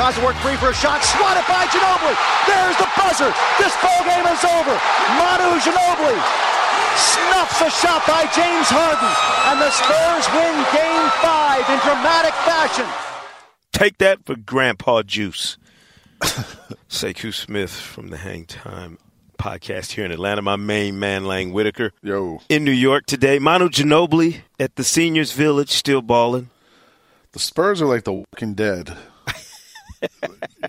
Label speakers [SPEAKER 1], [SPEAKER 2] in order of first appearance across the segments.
[SPEAKER 1] Tries to work free for a shot. Swatted by Ginobili. There's the buzzer. This ball game is over. Manu Ginobili snuffs a shot by James Harden. And the Spurs win game five in dramatic fashion.
[SPEAKER 2] Take that for Grandpa Juice. Sekou Smith from the Hang Time podcast here in Atlanta. My main man, Lang Whitaker.
[SPEAKER 3] Yo.
[SPEAKER 2] In New York today. Manu Ginobili at the Seniors Village, still balling.
[SPEAKER 3] The Spurs are like the Walking Dead.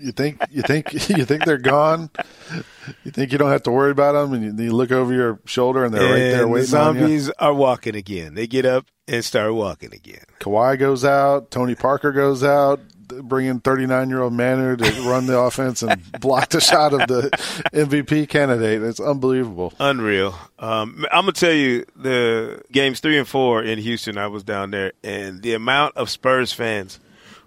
[SPEAKER 3] You think you think you think they're gone? You think you don't have to worry about them, and you, you look over your shoulder and they're right there waiting
[SPEAKER 2] the
[SPEAKER 3] on you.
[SPEAKER 2] zombies are walking again. They get up and start walking again.
[SPEAKER 3] Kawhi goes out, Tony Parker goes out, bring in 39 year old Manu to run the offense and block the shot of the MVP candidate. It's unbelievable.
[SPEAKER 2] Unreal. Um, I'm gonna tell you the games three and four in Houston. I was down there, and the amount of Spurs fans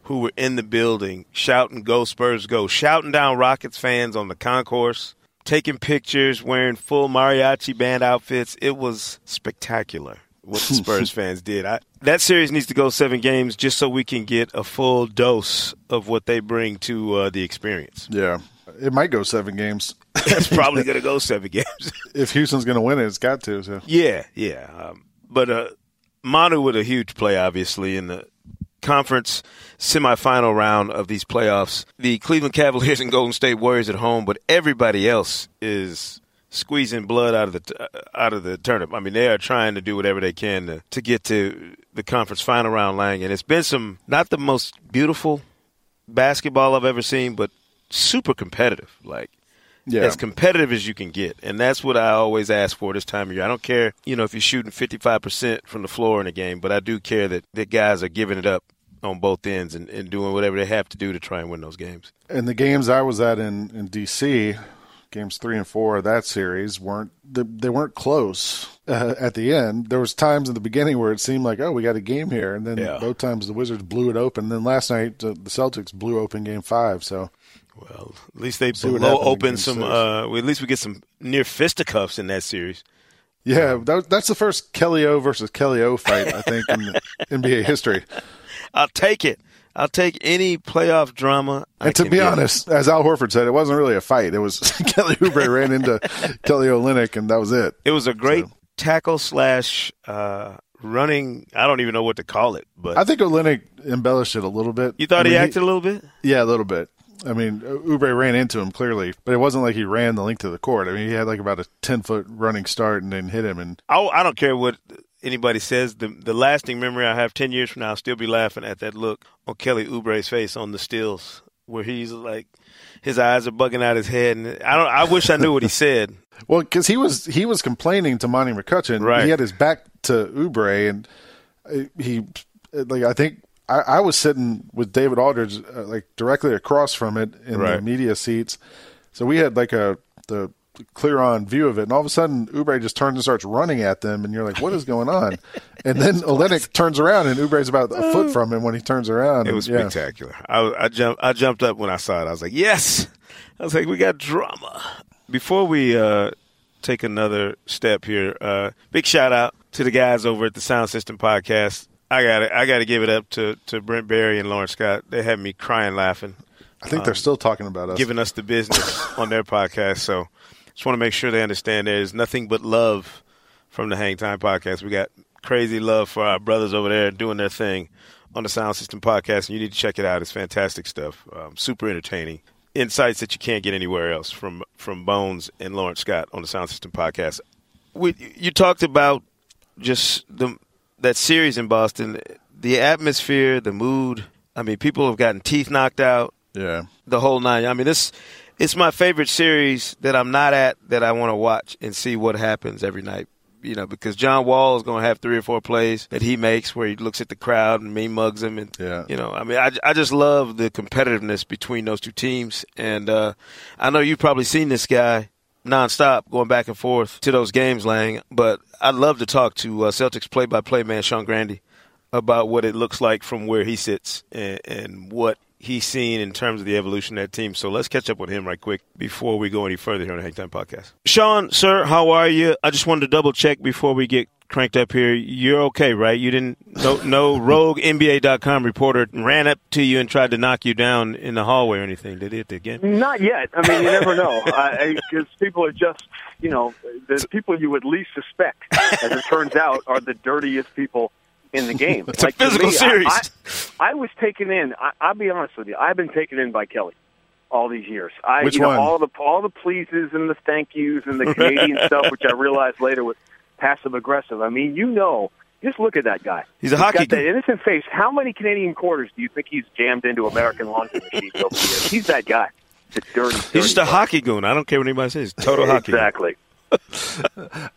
[SPEAKER 2] who were in the building shouting "Go Spurs, go!" shouting down Rockets fans on the concourse, taking pictures, wearing full mariachi band outfits. It was spectacular what the Spurs fans did. I, that series needs to go seven games just so we can get a full dose of what they bring to uh, the experience.
[SPEAKER 3] Yeah. It might go seven games.
[SPEAKER 2] It's probably going to go seven games.
[SPEAKER 3] If Houston's going to win it, it's got to. So.
[SPEAKER 2] Yeah, yeah. Um, but uh, Manu with a huge play, obviously, in the conference semifinal round of these playoffs. The Cleveland Cavaliers and Golden State Warriors at home, but everybody else is squeezing blood out of the uh, out of the tournament. I mean, they are trying to do whatever they can to, to get to the conference final round, Lang. And it's been some not the most beautiful basketball I've ever seen, but super competitive. Like
[SPEAKER 3] Yeah.
[SPEAKER 2] as competitive as you can get. And that's what I always ask for this time of year. I don't care, you know, if you're shooting 55% from the floor in a game, but I do care that, that guys are giving it up on both ends and, and doing whatever they have to do to try and win those games.
[SPEAKER 3] And the games I was at in, in D.C., games three and four of that series weren't they, they weren't close uh, at the end. There was times in the beginning where it seemed like, oh, we got a game here, and then
[SPEAKER 2] Yeah.
[SPEAKER 3] both times the Wizards blew it open. then last night uh, the Celtics blew open Game Five. So
[SPEAKER 2] Well, at least they blow open some, uh, well, at least we get some near fisticuffs in that series.
[SPEAKER 3] yeah, that, that's the first Kelly O versus Kelly O fight I think in NBA history.
[SPEAKER 2] I'll take it. I'll take any playoff drama. I
[SPEAKER 3] And to
[SPEAKER 2] can
[SPEAKER 3] be honest, as Al Horford said, it wasn't really a fight. It was Kelly Oubre ran into Kelly Olynyk, and that was it.
[SPEAKER 2] it was a great
[SPEAKER 3] So-
[SPEAKER 2] tackle slash uh, running. I don't even know what to call it, but
[SPEAKER 3] I think Olynyk embellished it a little bit.
[SPEAKER 2] you thought
[SPEAKER 3] I
[SPEAKER 2] he
[SPEAKER 3] mean,
[SPEAKER 2] acted a little bit.
[SPEAKER 3] Yeah, a little bit. I mean, Oubre ran into him clearly, but it wasn't like he ran the length of the court. I mean, he had like about a ten foot running start and then hit him. And
[SPEAKER 2] I, I don't care what anybody says. The the lasting memory I have ten years from now, I'll still be laughing at that look on Kelly Oubre's face on the stills, where he's like, his eyes are bugging out his head, and I don't. I wish I knew what he said.
[SPEAKER 3] well, because he was he was complaining to Monty McCutchen.
[SPEAKER 2] Right.
[SPEAKER 3] He had his back to Oubre, and uh, he like I think. I, I was sitting with David Aldridge, uh, like directly across from it in the media seats, so we had like a the clear on view of it, and all of a sudden Oubre just turns and starts running at them, and you're like, "What is going on?" and then Olynyk turns around, and Oubre's about a foot from him when he turns around.
[SPEAKER 2] It
[SPEAKER 3] and
[SPEAKER 2] was
[SPEAKER 3] yeah.
[SPEAKER 2] spectacular. I, I jumped. I jumped up when I saw it. I was like, "Yes!" I was like, "We got drama." Before we uh, take another step here, uh, big shout out to the guys over at the Sound System Podcast. I got to I got to give it up to to Brent Barry and Lawrence Scott. They had me crying laughing,
[SPEAKER 3] I think they're still talking about us.
[SPEAKER 2] giving us the business on their podcast. So, just want to make sure they understand there is nothing but love from the Hang Time Podcast. We got crazy love for our brothers over there doing their thing on the Sound System Podcast, and you need to check it out. It's fantastic stuff, um, super entertaining, insights that you can't get anywhere else from from Bones and Lawrence Scott on the Sound System Podcast. We, you talked about just the that series in Boston, the atmosphere, the mood. I mean, people have gotten teeth knocked out
[SPEAKER 3] yeah.
[SPEAKER 2] the whole nine. I mean, this it's my favorite series that I'm not at that I want to watch and see what happens every night. You know, because John Wall is going to have three or four plays that he makes where he looks at the crowd and me mugs him, and
[SPEAKER 3] Yeah.
[SPEAKER 2] you know, I mean, I, I just love the competitiveness between those two teams, and uh, I know you've probably seen this guy nonstop going back and forth to those games, Lang. But I'd love to talk to uh, Celtics play-by-play man Sean Grande about what it looks like from where he sits and, and what he's seen in terms of the evolution of that team. So let's catch up with him right quick before we go any further here on the Hang Time Podcast. Sean, sir, how are you? I just wanted to double check before we get cranked up here. You're okay, right? You didn't no no rogue NBA.com reporter ran up to you and tried to knock you down in the hallway or anything. Did it again?
[SPEAKER 4] Not yet. I mean, you never know because people are just you know the people you would least suspect, as it turns out, are the dirtiest people in the game.
[SPEAKER 2] It's like a physical me, series. I,
[SPEAKER 4] I, I, was taken in. I, I'll be honest with you. I've been taken in by Kelly all these years. I,
[SPEAKER 3] Which
[SPEAKER 4] you know,
[SPEAKER 3] one?
[SPEAKER 4] All the all the pleases and the thank yous and the Canadian stuff, which I realized later was passive aggressive. I mean, you know, just look at that guy.
[SPEAKER 2] He's a
[SPEAKER 4] he's
[SPEAKER 2] hockey.
[SPEAKER 4] Got that innocent face. How many Canadian quarters do you think he's jammed into American laundry machines over the years? He's that guy. The dirty, dirty
[SPEAKER 2] He's just a
[SPEAKER 4] guy.
[SPEAKER 2] hockey goon. I don't care what anybody says. Total hockey.
[SPEAKER 4] Exactly.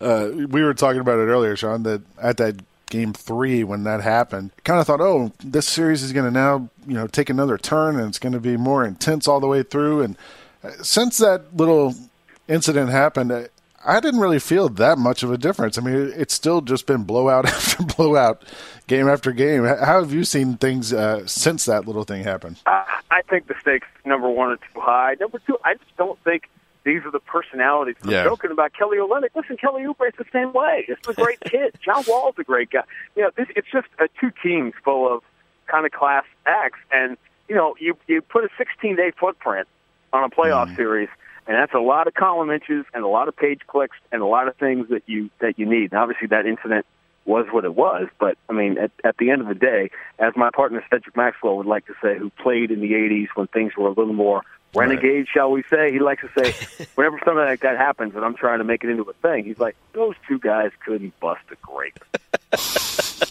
[SPEAKER 3] uh, we were talking about it earlier, Sean, that at that game three when that happened, kind of thought, oh, this series is going to now, you know, take another turn and it's going to be more intense all the way through. And uh, since that little incident happened, uh, I didn't really feel that much of a difference. I mean, it's still just been blowout after blowout, game after game. How have you seen things uh, since that little thing happened?
[SPEAKER 4] I, I think the stakes, number one, are too high. Number two, I just don't think these are the personalities. I'm
[SPEAKER 3] Yeah.
[SPEAKER 4] joking about Kelly Olynyk. Listen, Kelly Oubre's the same way. Is a great kid. John Wall's a great guy. You know, this, it's just uh, two teams full of kind of class acts, and you know, you you put a 16 day footprint on a playoff series, and that's a lot of column inches and a lot of page clicks and a lot of things that you that you need. And obviously, that incident was what it was. But I mean, at, at the end of the day, as my partner Cedric Maxwell would like to say, who played in the '80s when things were a little more renegade, shall we say? He likes to say, whenever something like that happens, and I'm trying to make it into a thing, he's like, those two guys couldn't bust a grape.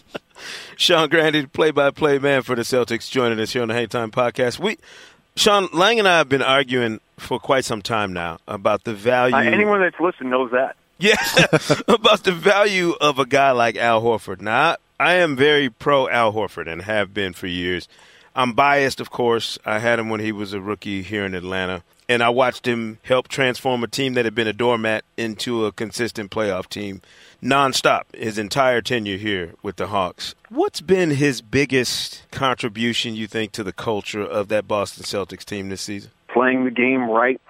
[SPEAKER 2] Sean Grande, play-by-play man for the Celtics, joining us here on the Hang Time Podcast. We, Sean Lang and I have been arguing for quite some time now about the value.
[SPEAKER 4] Uh, anyone that's listened knows that.
[SPEAKER 2] Yeah, about the value of a guy like Al Horford. Now, I, I am very pro Al Horford and have been for years. I'm biased, of course. I had him when he was a rookie here in Atlanta, and I watched him help transform a team that had been a doormat into a consistent playoff team nonstop his entire tenure here with the Hawks. What's been his biggest contribution, you think, to the culture of that Boston Celtics team this season?
[SPEAKER 4] playing the game right,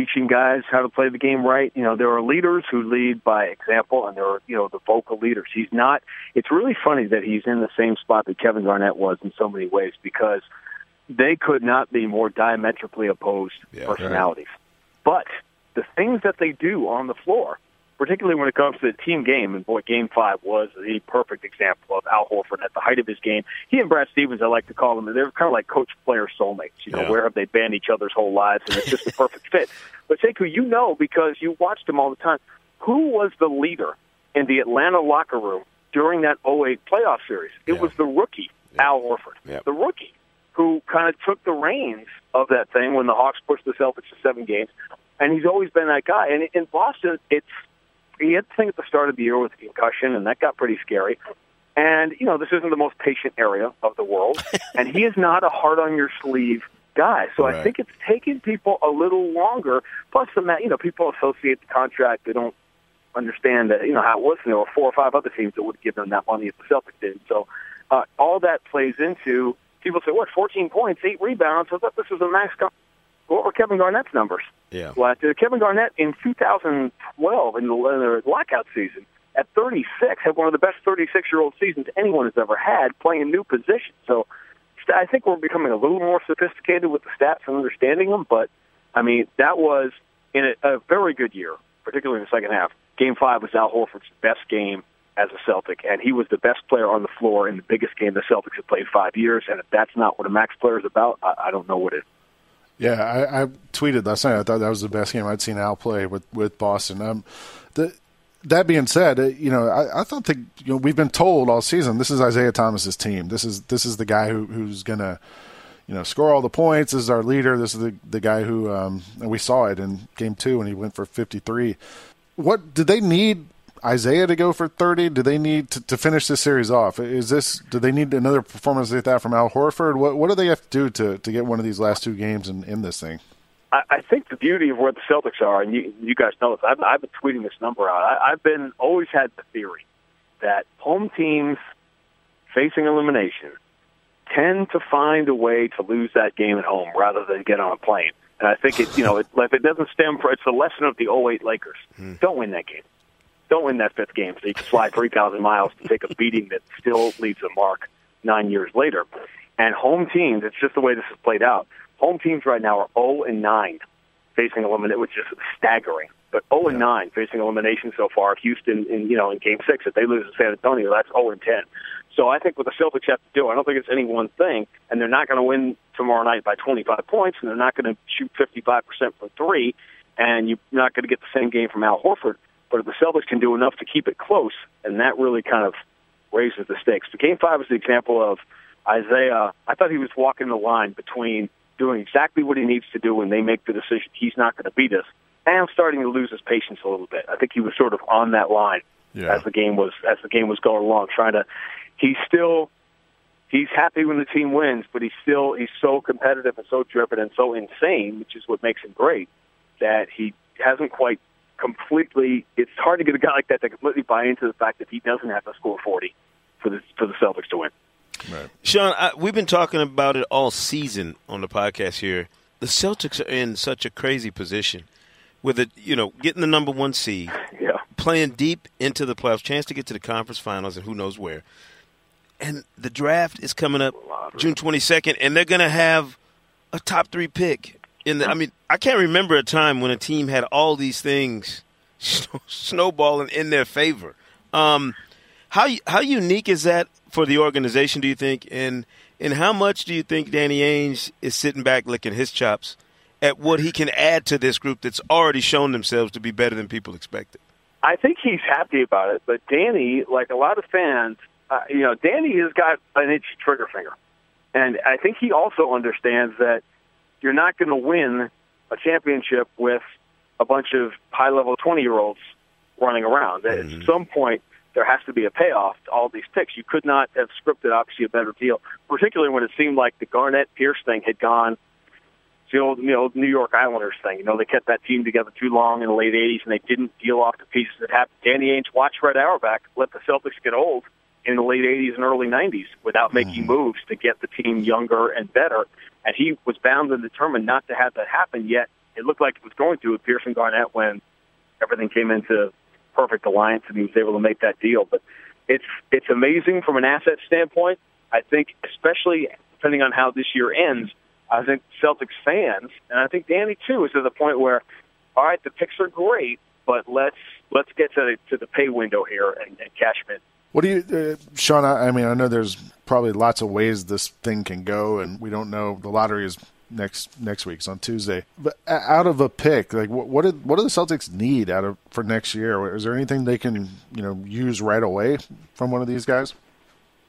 [SPEAKER 4] teaching guys how to play the game right. You know, there are leaders who lead by example, and there are you know the vocal leaders. He's not. It's really funny that he's in the same spot that Kevin Garnett was in so many ways because they could not be more diametrically opposed
[SPEAKER 2] Yeah,
[SPEAKER 4] personalities. But the things that they do on the floor, particularly when it comes to the team game, and boy, Game Five was the perfect example of Al Horford at the height of his game. He and Brad Stevens, I like to call them, they're kind of like coach-player soulmates. You know,
[SPEAKER 2] Yeah.
[SPEAKER 4] where have they been each other's whole lives, and it's just a perfect fit. But Sekou, you know because you watched him all the time. Who was the leader in the Atlanta locker room during that 08 playoff series? It
[SPEAKER 2] Yeah.
[SPEAKER 4] was the rookie Al Horford, the rookie who kind of took the reins of that thing when the Hawks pushed the Celtics to seven games. And he's always been that guy. And in Boston, it's he had the thing at the start of the year with a concussion, and that got pretty scary. And you know, this isn't the most patient area of the world, and he is not a hard on your sleeve guy. So I think it's taken people a little longer. Plus, the you know, people associate the contract. They don't understand that you know how it was. There were four or five other teams that would give them that money if the Celtics did. So uh, all that plays into people say, "What? 14 points, eight rebounds? I thought this was a max." What were Kevin Garnett's numbers?
[SPEAKER 2] Yeah.
[SPEAKER 4] year. Kevin Garnett in 2012 in the, lockout season at 36 had one of the best 36 year old seasons anyone has ever had playing a new position. So I think we're becoming a little more sophisticated with the stats and understanding them. But I mean, that was in a, a very good year, particularly in the second half. Game five was Al Horford's best game as a Celtic, and he was the best player on the floor in the biggest game the Celtics have played five years. And if that's not what a max player is about, I, I don't know what is.
[SPEAKER 3] Yeah, I, I tweeted last night. I thought that was the best game I'd seen Al play with with Boston. Um, the, that being said, uh, you know, I, I thought that you know we've been told all season this is Isaiah Thomas's team. This is this is the guy who, who's gonna, you know, score all the points. This is our leader. This is the the guy who, um, and we saw it in game two when he went for fifty three. What did they need? Isaiah to go for thirty? Do they need to, to finish this series off? Is this? Do they need another performance like that from Al Horford? What What do they have to do to, to get one of these last two games in, in this thing?
[SPEAKER 4] I, I think the beauty of where the Celtics are, and you, you guys know this, I've, I've been tweeting this number out. I, I've been always had the theory that home teams facing elimination tend to find a way to lose that game at home rather than get on a plane. And I think it, you know, it, if it doesn't stem from, it's the lesson of the 08 Lakers. Hmm. Don't win that game. Don't win that fifth game so you can fly 3,000 miles to take a beating that still leaves a mark nine years later. And home teams, it's just the way this has played out. Home teams right now are 0 and 9 facing elimination, which is staggering. But 0 and 9 facing elimination so far. Houston, in you know, in Game Six, if they lose to San Antonio, that's 0 and 10. So I think what the Celtics have to do, I don't think it's any one thing, and they're not going to win tomorrow night by 25 points, and they're not going to shoot 55% from three, and you're not going to get the same game from Al Horford. But if the Celtics can do enough to keep it close, and that really kind of raises the stakes. The game five is the example of Isaiah. I thought he was walking the line between doing exactly what he needs to do when they make the decision he's not going to beat us, and I'm starting to lose his patience a little bit. I think he was sort of on that line
[SPEAKER 3] Yeah.
[SPEAKER 4] as the game was as the game was going along, trying to. He's still he's happy when the team wins, but he's still he's so competitive and so driven and so insane, which is what makes him great. That he hasn't quite completely. It's hard to get a guy like that to completely buy into the fact that he doesn't have to score forty for the for the Celtics to win.
[SPEAKER 2] Sean, I, we've been talking about it all season on the podcast here. The Celtics are in such a crazy position with it, you know, getting the number one seed,
[SPEAKER 4] Yeah.
[SPEAKER 2] playing deep into the playoffs, chance to get to the conference finals and who knows where. And the draft is coming up June 22nd, and they're going to have a top three pick. In the, I mean, I can't remember a time when a team had all these things snowballing in their favor. Um, how how unique is that for the organization? Do you think, and and how much do you think Danny Ainge is sitting back licking his chops at what he can add to this group that's already shown themselves to be better than people expected?
[SPEAKER 4] I think he's happy about it, but Danny, like a lot of fans, uh, you know, Danny has got an itchy trigger finger, and I think he also understands that you're not going to win a championship with a bunch of high-level twenty-year-olds running around. That At mm-hmm. some point, there has to be a payoff to all these picks. You could not have scripted obviously a better deal, particularly when it seemed like the Garnett Pierce thing had gone the old, you know, New York Islanders thing. You know, they kept that team together too long in the late '80s, and they didn't deal off the pieces that happened. Danny Ainge watched Red Auerbach let the Celtics get old in the late '80s and early '90s without making mm-hmm. moves to get the team younger and better, and he was bound and determined not to have that happen. Yet it looked like it was going to with Pierce and Garnett when everything came into perfect alliance, and he was able to make that deal. But it's it's amazing from an asset standpoint. I think, especially depending on how this year ends, I think Celtics fans, and I think Danny too, is to the point where, all right, the picks are great, but let's let's get to the, to the pay window here and, and cash them in.
[SPEAKER 3] What do you, uh, Sean? I, I mean, I know there's probably lots of ways this thing can go, and we don't know. The lottery is next next week, it's on Tuesday. But out of a pick, like what what, did, what do the Celtics need out of for next year? Is there anything they can you know use right away from one of these guys?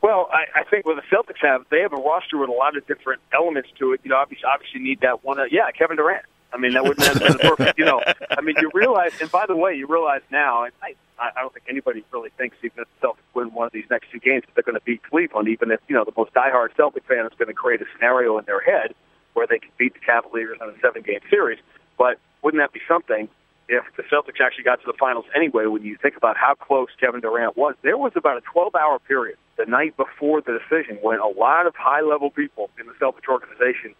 [SPEAKER 4] Well, I, I think what the Celtics have, they have a roster with a lot of different elements to it. You know, obviously, obviously need that one. Uh, yeah, Kevin Durant. I mean, that wouldn't have been the perfect. You know, I mean, you realize, and by the way, you realize now, and I, I don't think anybody really thinks even if the Celtics win one of these next two games that they're going to beat Cleveland. Even if you know the most diehard Celtic fan is going to create a scenario in their head where they can beat the Cavaliers in a seven-game series. But wouldn't that be something? if the Celtics actually got to the finals anyway, when you think about how close Kevin Durant was, there was about a 12 hour period the night before the decision when a lot of high level people in the Celtics organization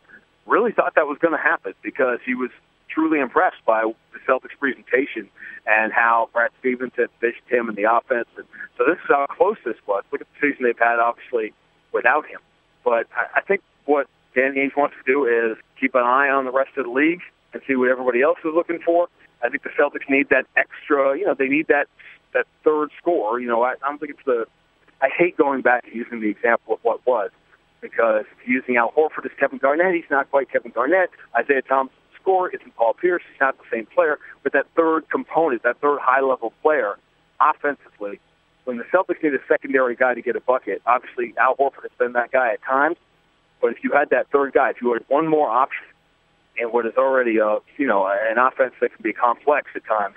[SPEAKER 4] really thought that was going to happen because he was truly impressed by the Celtics presentation and how Brad Stevens had fished him in the offense. And so this is how close this was. Look at the season they've had, obviously, without him. But I, I think what Danny Ainge wants to do is keep an eye on the rest of the league and see what everybody else is looking for. I think the Celtics need that extra. You know, they need that that third score. You know, I, I don't think it's the. I hate going back to using the example of what was because using Al Horford as Kevin Garnett, he's not quite Kevin Garnett. Isaiah Thomas score isn't Paul Pierce. He's not the same player. But that third component, that third high level player, offensively, when the Celtics need a secondary guy to get a bucket, obviously Al Horford has been that guy at times. But if you had that third guy, if you had one more option in what is already a you know an offense that can be complex at times.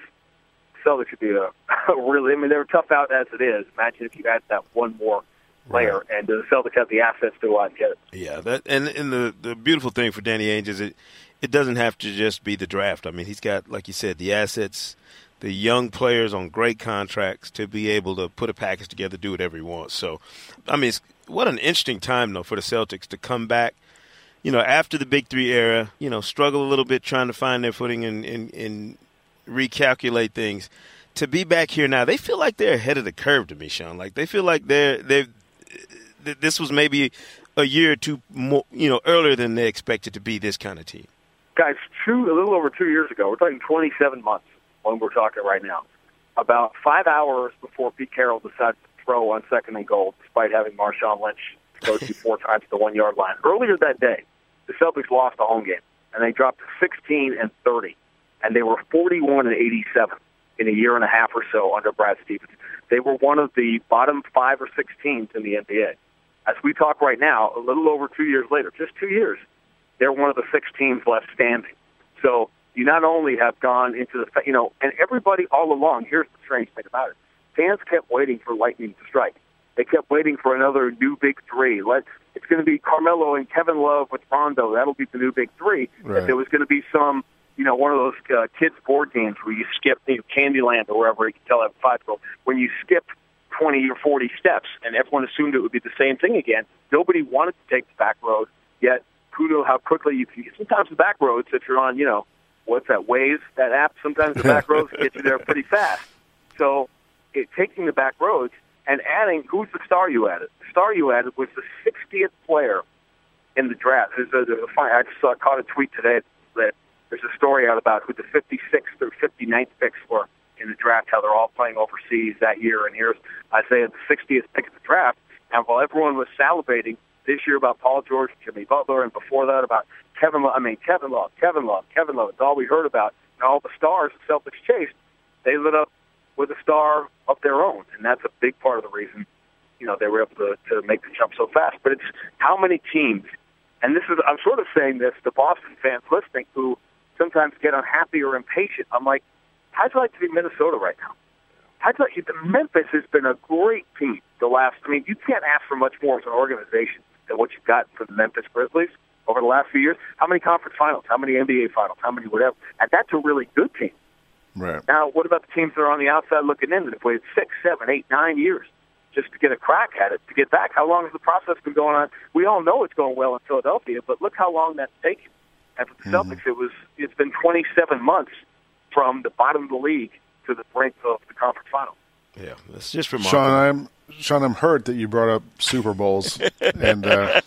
[SPEAKER 4] Celtics could be a, a really. I mean, they're tough out as it is. Imagine if you had that one more player, right. and the Celtics have the assets to go out and get it.
[SPEAKER 2] Yeah, that and and the the beautiful thing for Danny Ainge is it it doesn't have to just be the draft. I mean, he's got like you said the assets. The young players on great contracts to be able to put a package together, do whatever he wants. So, I mean, what an interesting time though for the Celtics to come back you know, after the Big Three era, you know, struggle a little bit trying to find their footing and, and, and recalculate things. to be back here now, they feel like they're ahead of the curve to me, Sean. Like they feel like they're they this was maybe a year or two more, you know, earlier than they expected to be this kind of team.
[SPEAKER 4] Guys, two a little over two years ago, we're talking 27 months when we're talking right now. About five hours before Pete Carroll decided to throw on second and goal, despite having Marshawn Lynch go to four times to the one yard line. Earlier that day, the Celtics lost a home game, and they dropped to 16 and 30, and they were 41 and 87 in a year and a half or so under Brad Stevens. They were one of the bottom five or six teams in the NBA. As we talk right now, a little over two years later, just two years, they're one of the six teams left standing. So you not only have gone into the, you know, and everybody all along, here's the strange thing about it. Fans kept waiting for lightning to strike. They kept waiting for another new big three. Let it's going to be Carmelo and Kevin Love with Rondo. That'll be the new big three.
[SPEAKER 3] Right.
[SPEAKER 4] If there was going to be some you know, one of those uh, kids' board games where you skip you know, Candyland or wherever you can tell that five year when you skip 20 or 40 steps, and everyone assumed it would be the same thing again. Nobody wanted to take the back road, yet who knew how quickly you can. Sometimes the back roads, if you're on, you know, what's that, Waze, that app, sometimes the back roads get you there pretty fast. So it, taking the back roads and adding, who's the star you added? The star you added was the 60th player in the draft. There's a, there's a, I just saw, caught a tweet today that there's a story out about who the 56th or 59th picks were in the draft, how they're all playing overseas that year. And here's Isaiah, the 60th pick of the draft. And while everyone was salivating this year about Paul George, Jimmy Butler, and before that about Kevin Love, I mean, Kevin Love, Kevin Love, Kevin Love, it's all we heard about. And all the stars the Celtics chased, they lit up with a star of their own. And that's a big part of the reason, you know, they were able to, to make the jump so fast. But it's how many teams, and this is, I'm sort of saying this to Boston fans listening who sometimes get unhappy or impatient. I'm like, how'd you like to be Minnesota right now? How'd you like, the Memphis has been a great team the last. I mean, you can't ask for much more as an organization than what you've got from the Memphis Grizzlies over the last few years. How many conference finals? How many NBA finals? How many whatever? And that's a really good team.
[SPEAKER 3] Right.
[SPEAKER 4] Now, what about the teams that are on the outside looking in that have waited six, seven, eight, nine years just to get a crack at it, to get back? How long has the process been going on? We all know it's going well in Philadelphia, but look how long that's taken. And for the
[SPEAKER 3] Mm-hmm.
[SPEAKER 4] Celtics, it was it's been 27 months from the bottom of the league to the brink of the conference final.
[SPEAKER 2] Yeah, it's just remarkable.
[SPEAKER 3] Sean, I'm Sean. I'm hurt that you brought up Super Bowls, and uh,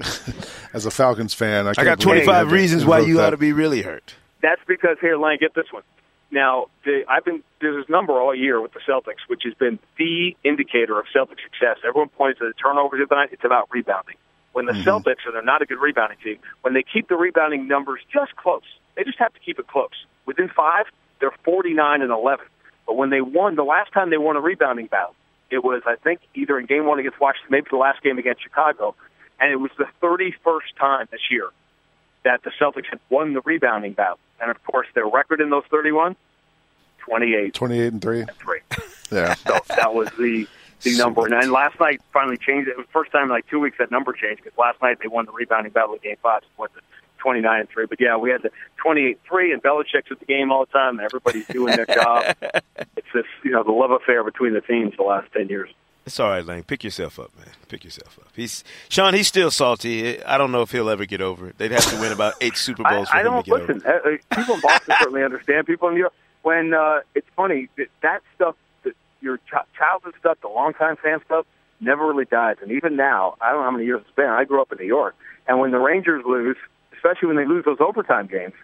[SPEAKER 3] as a Falcons fan, I,
[SPEAKER 2] I
[SPEAKER 3] can't
[SPEAKER 2] got 25
[SPEAKER 3] that
[SPEAKER 2] reasons why you
[SPEAKER 3] that.
[SPEAKER 2] ought to be really hurt.
[SPEAKER 4] That's because here, Lang, get this one. Now, the, I've been there's this number all year with the Celtics, which has been the indicator of Celtic success. Everyone points to the turnovers at the night. It's about rebounding. When the Celtics, and they're not a good rebounding team, when they keep the rebounding numbers just close, they just have to keep it close. Within five, they're 49 and 11. But when they won, the last time they won a rebounding battle, it was, I think, either in game one against Washington, maybe the last game against Chicago. And it was the 31st time this year that the Celtics had won the rebounding battle. And of course, their record in those 31, 28.
[SPEAKER 3] 28 and 3.
[SPEAKER 4] And three.
[SPEAKER 3] yeah.
[SPEAKER 4] So that was the, the number. And then last night finally changed it. Was the first time in like two weeks that number changed because last night they won the rebounding battle of game five. So what, 29 and three. But yeah, we had the 28 three, and Belichick's at the game all the time, and everybody's doing their job. It's this, you know, the love affair between the teams the last 10 years.
[SPEAKER 2] It's all right, Lang. Pick yourself up, man. Pick yourself up. He's Sean. He's still salty. I don't know if he'll ever get over it. They'd have to win about eight Super Bowls I, for
[SPEAKER 4] I
[SPEAKER 2] him to get
[SPEAKER 4] listen,
[SPEAKER 2] over.
[SPEAKER 4] Uh, uh, people in Boston certainly understand. People in New York. When uh, it's funny that, that stuff, that your childhood stuff, the longtime fan stuff, never really dies. And even now, I don't know how many years it's been. I grew up in New York, and when the Rangers lose, especially when they lose those overtime games,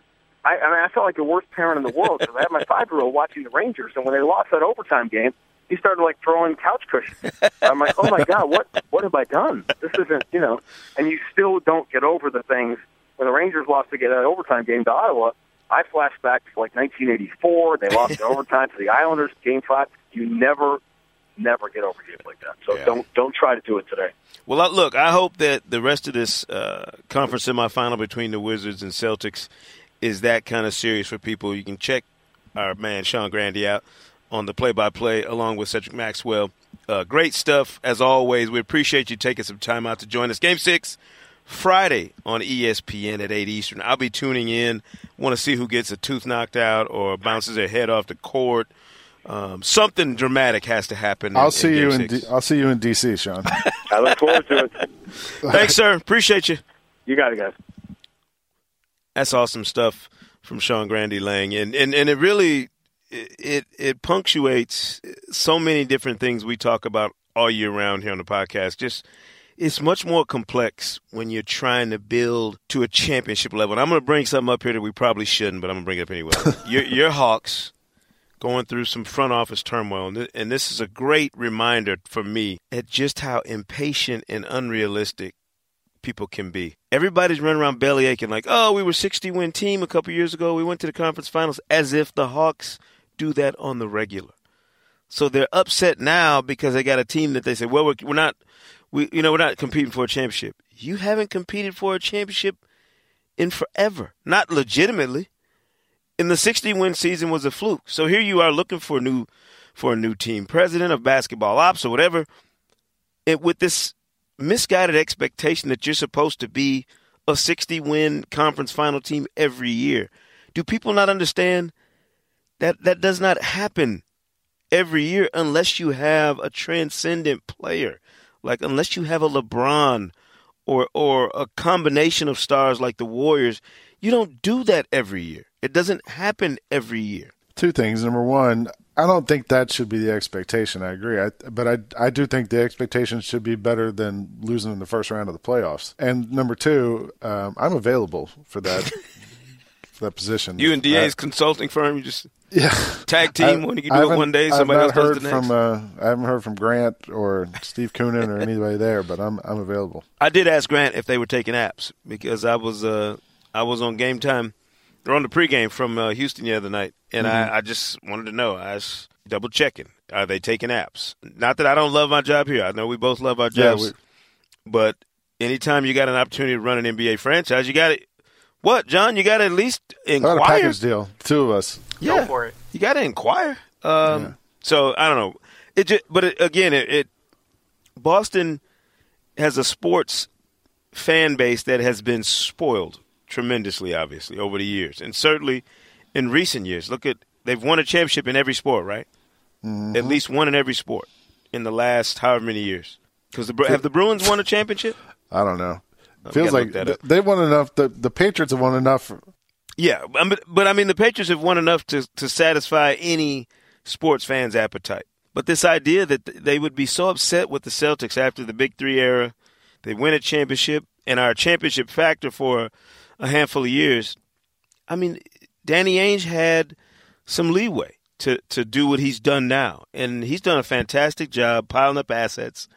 [SPEAKER 4] I, I mean, I felt like the worst parent in the world because I had my five-year-old watching the Rangers, and when they lost that overtime game, he started like throwing couch cushions. I'm like, oh my god, what what have I done? This isn't, you know. And you still don't get over the things. When the Rangers lost to get that overtime game to Ottawa, I flash back to like 1984. They lost in overtime to the Islanders, Game Five. You never, never get over games like that. So
[SPEAKER 2] Yeah.
[SPEAKER 4] don't don't try to do it today.
[SPEAKER 2] Well, look, I hope that the rest of this uh, conference semifinal between the Wizards and Celtics is that kind of serious for people. You can check our man Sean Grande out on the play-by-play along with Cedric Maxwell. Uh, great stuff as always. We appreciate you taking some time out to join us. Game six Friday on ESPN at eight Eastern. I'll be tuning in. Want to see who gets a tooth knocked out or bounces their head off the court. Um, something dramatic has to happen.
[SPEAKER 3] I'll
[SPEAKER 2] in,
[SPEAKER 3] see
[SPEAKER 2] in
[SPEAKER 3] you
[SPEAKER 2] game
[SPEAKER 3] in
[SPEAKER 2] six.
[SPEAKER 3] D- I'll see you in DC, Sean.
[SPEAKER 4] I look forward to it.
[SPEAKER 2] Thanks, sir. Appreciate you.
[SPEAKER 4] You got it, guys.
[SPEAKER 2] That's awesome stuff from Sean Grande Lang, and and and it really it it punctuates so many different things we talk about all year round here on the podcast. Just it's much more complex when you're trying to build to a championship level. And I'm going to bring something up here that we probably shouldn't, but I'm going to bring it up anyway. your, your Hawks going through some front office turmoil, and this is a great reminder for me at just how impatient and unrealistic people can be. Everybody's running around belly aching like, "Oh, we were 60 win team a couple years ago. We went to the conference finals," as if the Hawks do that on the regular. So they're upset now because they got a team that they say, "Well, we're, we're not we you know we're not competing for a championship. You haven't competed for a championship in forever, not legitimately. In the 60 win season was a fluke. So here you are looking for a new for a new team president of basketball ops or whatever. It with this misguided expectation that you're supposed to be a 60 win conference final team every year. Do people not understand that that does not happen every year unless you have a transcendent player like unless you have a LeBron or or a combination of stars like the Warriors, you don't do that every year. It doesn't happen every year.
[SPEAKER 3] Two things. Number one, I don't think that should be the expectation. I agree, I, but I I do think the expectation should be better than losing in the first round of the playoffs. And number two, um, I'm available for that for that position.
[SPEAKER 2] You and DA's consulting firm, you just
[SPEAKER 3] yeah
[SPEAKER 2] tag team when you can do it one day, somebody else
[SPEAKER 3] does
[SPEAKER 2] the
[SPEAKER 3] next. From, uh, I haven't heard from Grant or Steve Koonin or anybody there, but I'm I'm available.
[SPEAKER 2] I did ask Grant if they were taking apps because I was uh, I was on game time. They're on the pregame from uh, Houston the other night, and mm-hmm. I, I just wanted to know. I was double checking. Are they taking apps? Not that I don't love my job here. I know we both love our jobs, yeah, but anytime you got an opportunity to run an NBA franchise, you got to what, John? You got to at least inquire.
[SPEAKER 3] Not a package deal. Two of us.
[SPEAKER 2] Yeah,
[SPEAKER 5] Go for it.
[SPEAKER 2] You got to inquire. Um, yeah. So I don't know. It just, but it, again, it, it Boston has a sports fan base that has been spoiled tremendously, obviously, over the years, and certainly in recent years. Look at they've won a championship in every sport, right? Mm-hmm. At least one in every sport in the last however many years. Because have the Bruins won a championship?
[SPEAKER 3] I don't know. Feels like they won enough. The the Patriots have won enough.
[SPEAKER 2] Yeah, but, but I mean the Patriots have won enough to to satisfy any sports fans' appetite. But this idea that they would be so upset with the Celtics after the Big Three era, they win a championship and a championship factor for a handful of years. I mean, Danny Ainge had some leeway to to do what he's done now, and he's done a fantastic job piling up assets.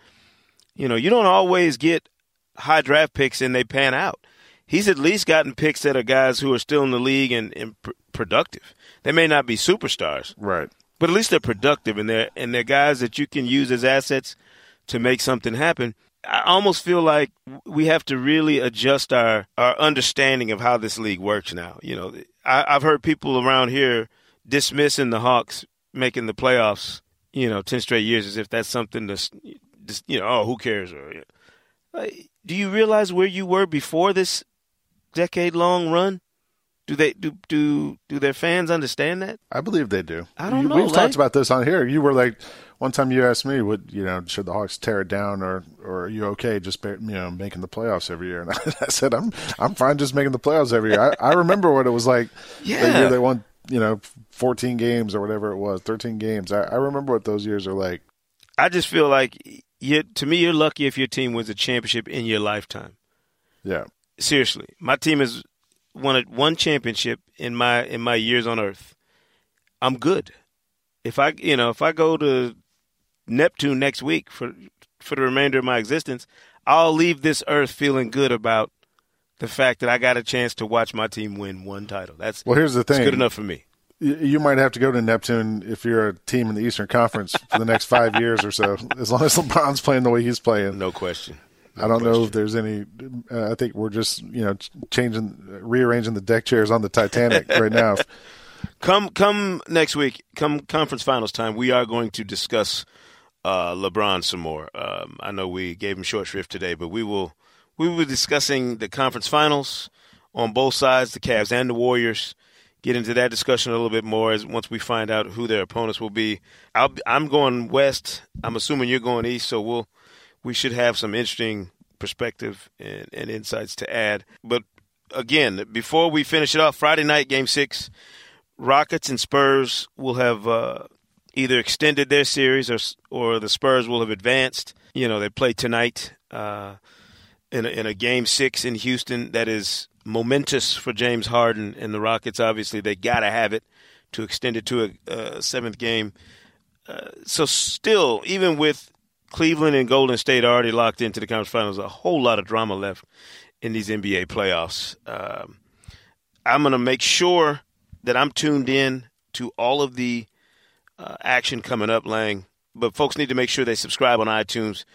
[SPEAKER 2] You know, you don't always get high draft picks and they pan out. He's at least gotten picks that are guys who are still in the league and, and pr- productive. They may not be superstars,
[SPEAKER 3] right?
[SPEAKER 2] But at least they're productive and they're and they're guys that you can use as assets to make something happen. I almost feel like we have to really adjust our, our understanding of how this league works now. You know, I, I've heard people around here dismissing the Hawks making the playoffs, you know, 10 straight years as if that's something that's, just, you know, oh, who cares? Or, do you realize where you were before this decade long run? Do they do do do their fans understand that?
[SPEAKER 3] I believe they do.
[SPEAKER 2] I don't know.
[SPEAKER 3] We've
[SPEAKER 2] like,
[SPEAKER 3] talked about this on here. You were like one time you asked me, "Would you know? Should the Hawks tear it down, or or are you okay just you know making the playoffs every year?" And I, said, "I'm I'm fine just making the playoffs every year." I, I remember what it was like
[SPEAKER 2] yeah.
[SPEAKER 3] the year they won, you know, 14 games or whatever it was, 13 games. I, I remember what those years are like.
[SPEAKER 2] I just feel like you to me, you're lucky if your team wins a championship in your lifetime.
[SPEAKER 3] Yeah,
[SPEAKER 2] seriously, my team has won a, one championship in my in my years on Earth. I'm good. If I you know if I go to Neptune next week for for the remainder of my existence, I'll leave this Earth feeling good about the fact that I got a chance to watch my team win one title. That's
[SPEAKER 3] well. Here's the thing.
[SPEAKER 2] good enough for me
[SPEAKER 3] you might have to go to Neptune if you're a team in the Eastern Conference for the next five years or so, as long as LeBron's playing the way he's playing.
[SPEAKER 2] No question.
[SPEAKER 3] No I don't question. know if there's any. Uh, I think we're just you know changing, rearranging the deck chairs on the Titanic right now.
[SPEAKER 2] Come, come next week. Come conference finals time. We are going to discuss uh, LeBron some more. Um, I know we gave him short shrift today, but we will. We will be discussing the conference finals on both sides, the Cavs and the Warriors get into that discussion a little bit more as once we find out who their opponents will be. i am going west. I'm assuming you're going east, so we'll we should have some interesting perspective and, and insights to add. But again, before we finish it off, Friday night game six, Rockets and Spurs will have uh, either extended their series or or the Spurs will have advanced. You know, they play tonight uh, in a, in a game six in Houston that is momentous for James Harden and the Rockets. Obviously, they got to have it to extend it to a, a seventh game. Uh, so, still, even with Cleveland and Golden State already locked into the conference finals, a whole lot of drama left in these NBA playoffs. Um, I'm going to make sure that I'm tuned in to all of the uh, action coming up, Lang. But folks need to make sure they subscribe on iTunes.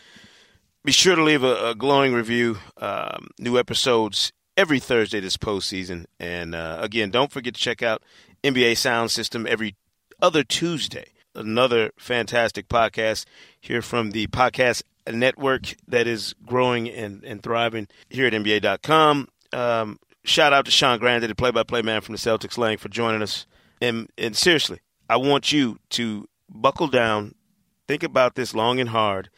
[SPEAKER 2] Be sure to leave a, a glowing review. Um, new episodes every Thursday this postseason. And uh, again, don't forget to check out NBA Sound System every other Tuesday. Another fantastic podcast here from the podcast network that is growing and, and thriving here at NBA.com. Um, shout out to Sean Grande, the play by play man from the Celtics Lang, for joining us. And, and seriously, I want you to buckle down, think about this long and hard,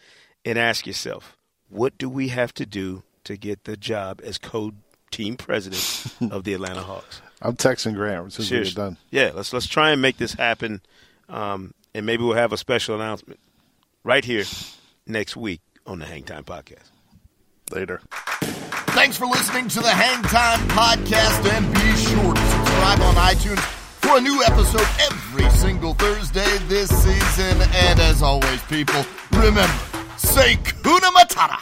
[SPEAKER 2] and ask yourself, what do we have to do to get the job as co team president of the Atlanta Hawks?
[SPEAKER 3] I'm texting Graham as soon as we get done.
[SPEAKER 2] Yeah, let's let's try and make this happen, um, and maybe we'll have a special announcement right here next week on the Hangtime Podcast.
[SPEAKER 3] Later.
[SPEAKER 5] Thanks for listening to the Hangtime Podcast, and be sure to subscribe on iTunes for a new episode every single Thursday this season. And as always, people, remember, say Kuna Matata.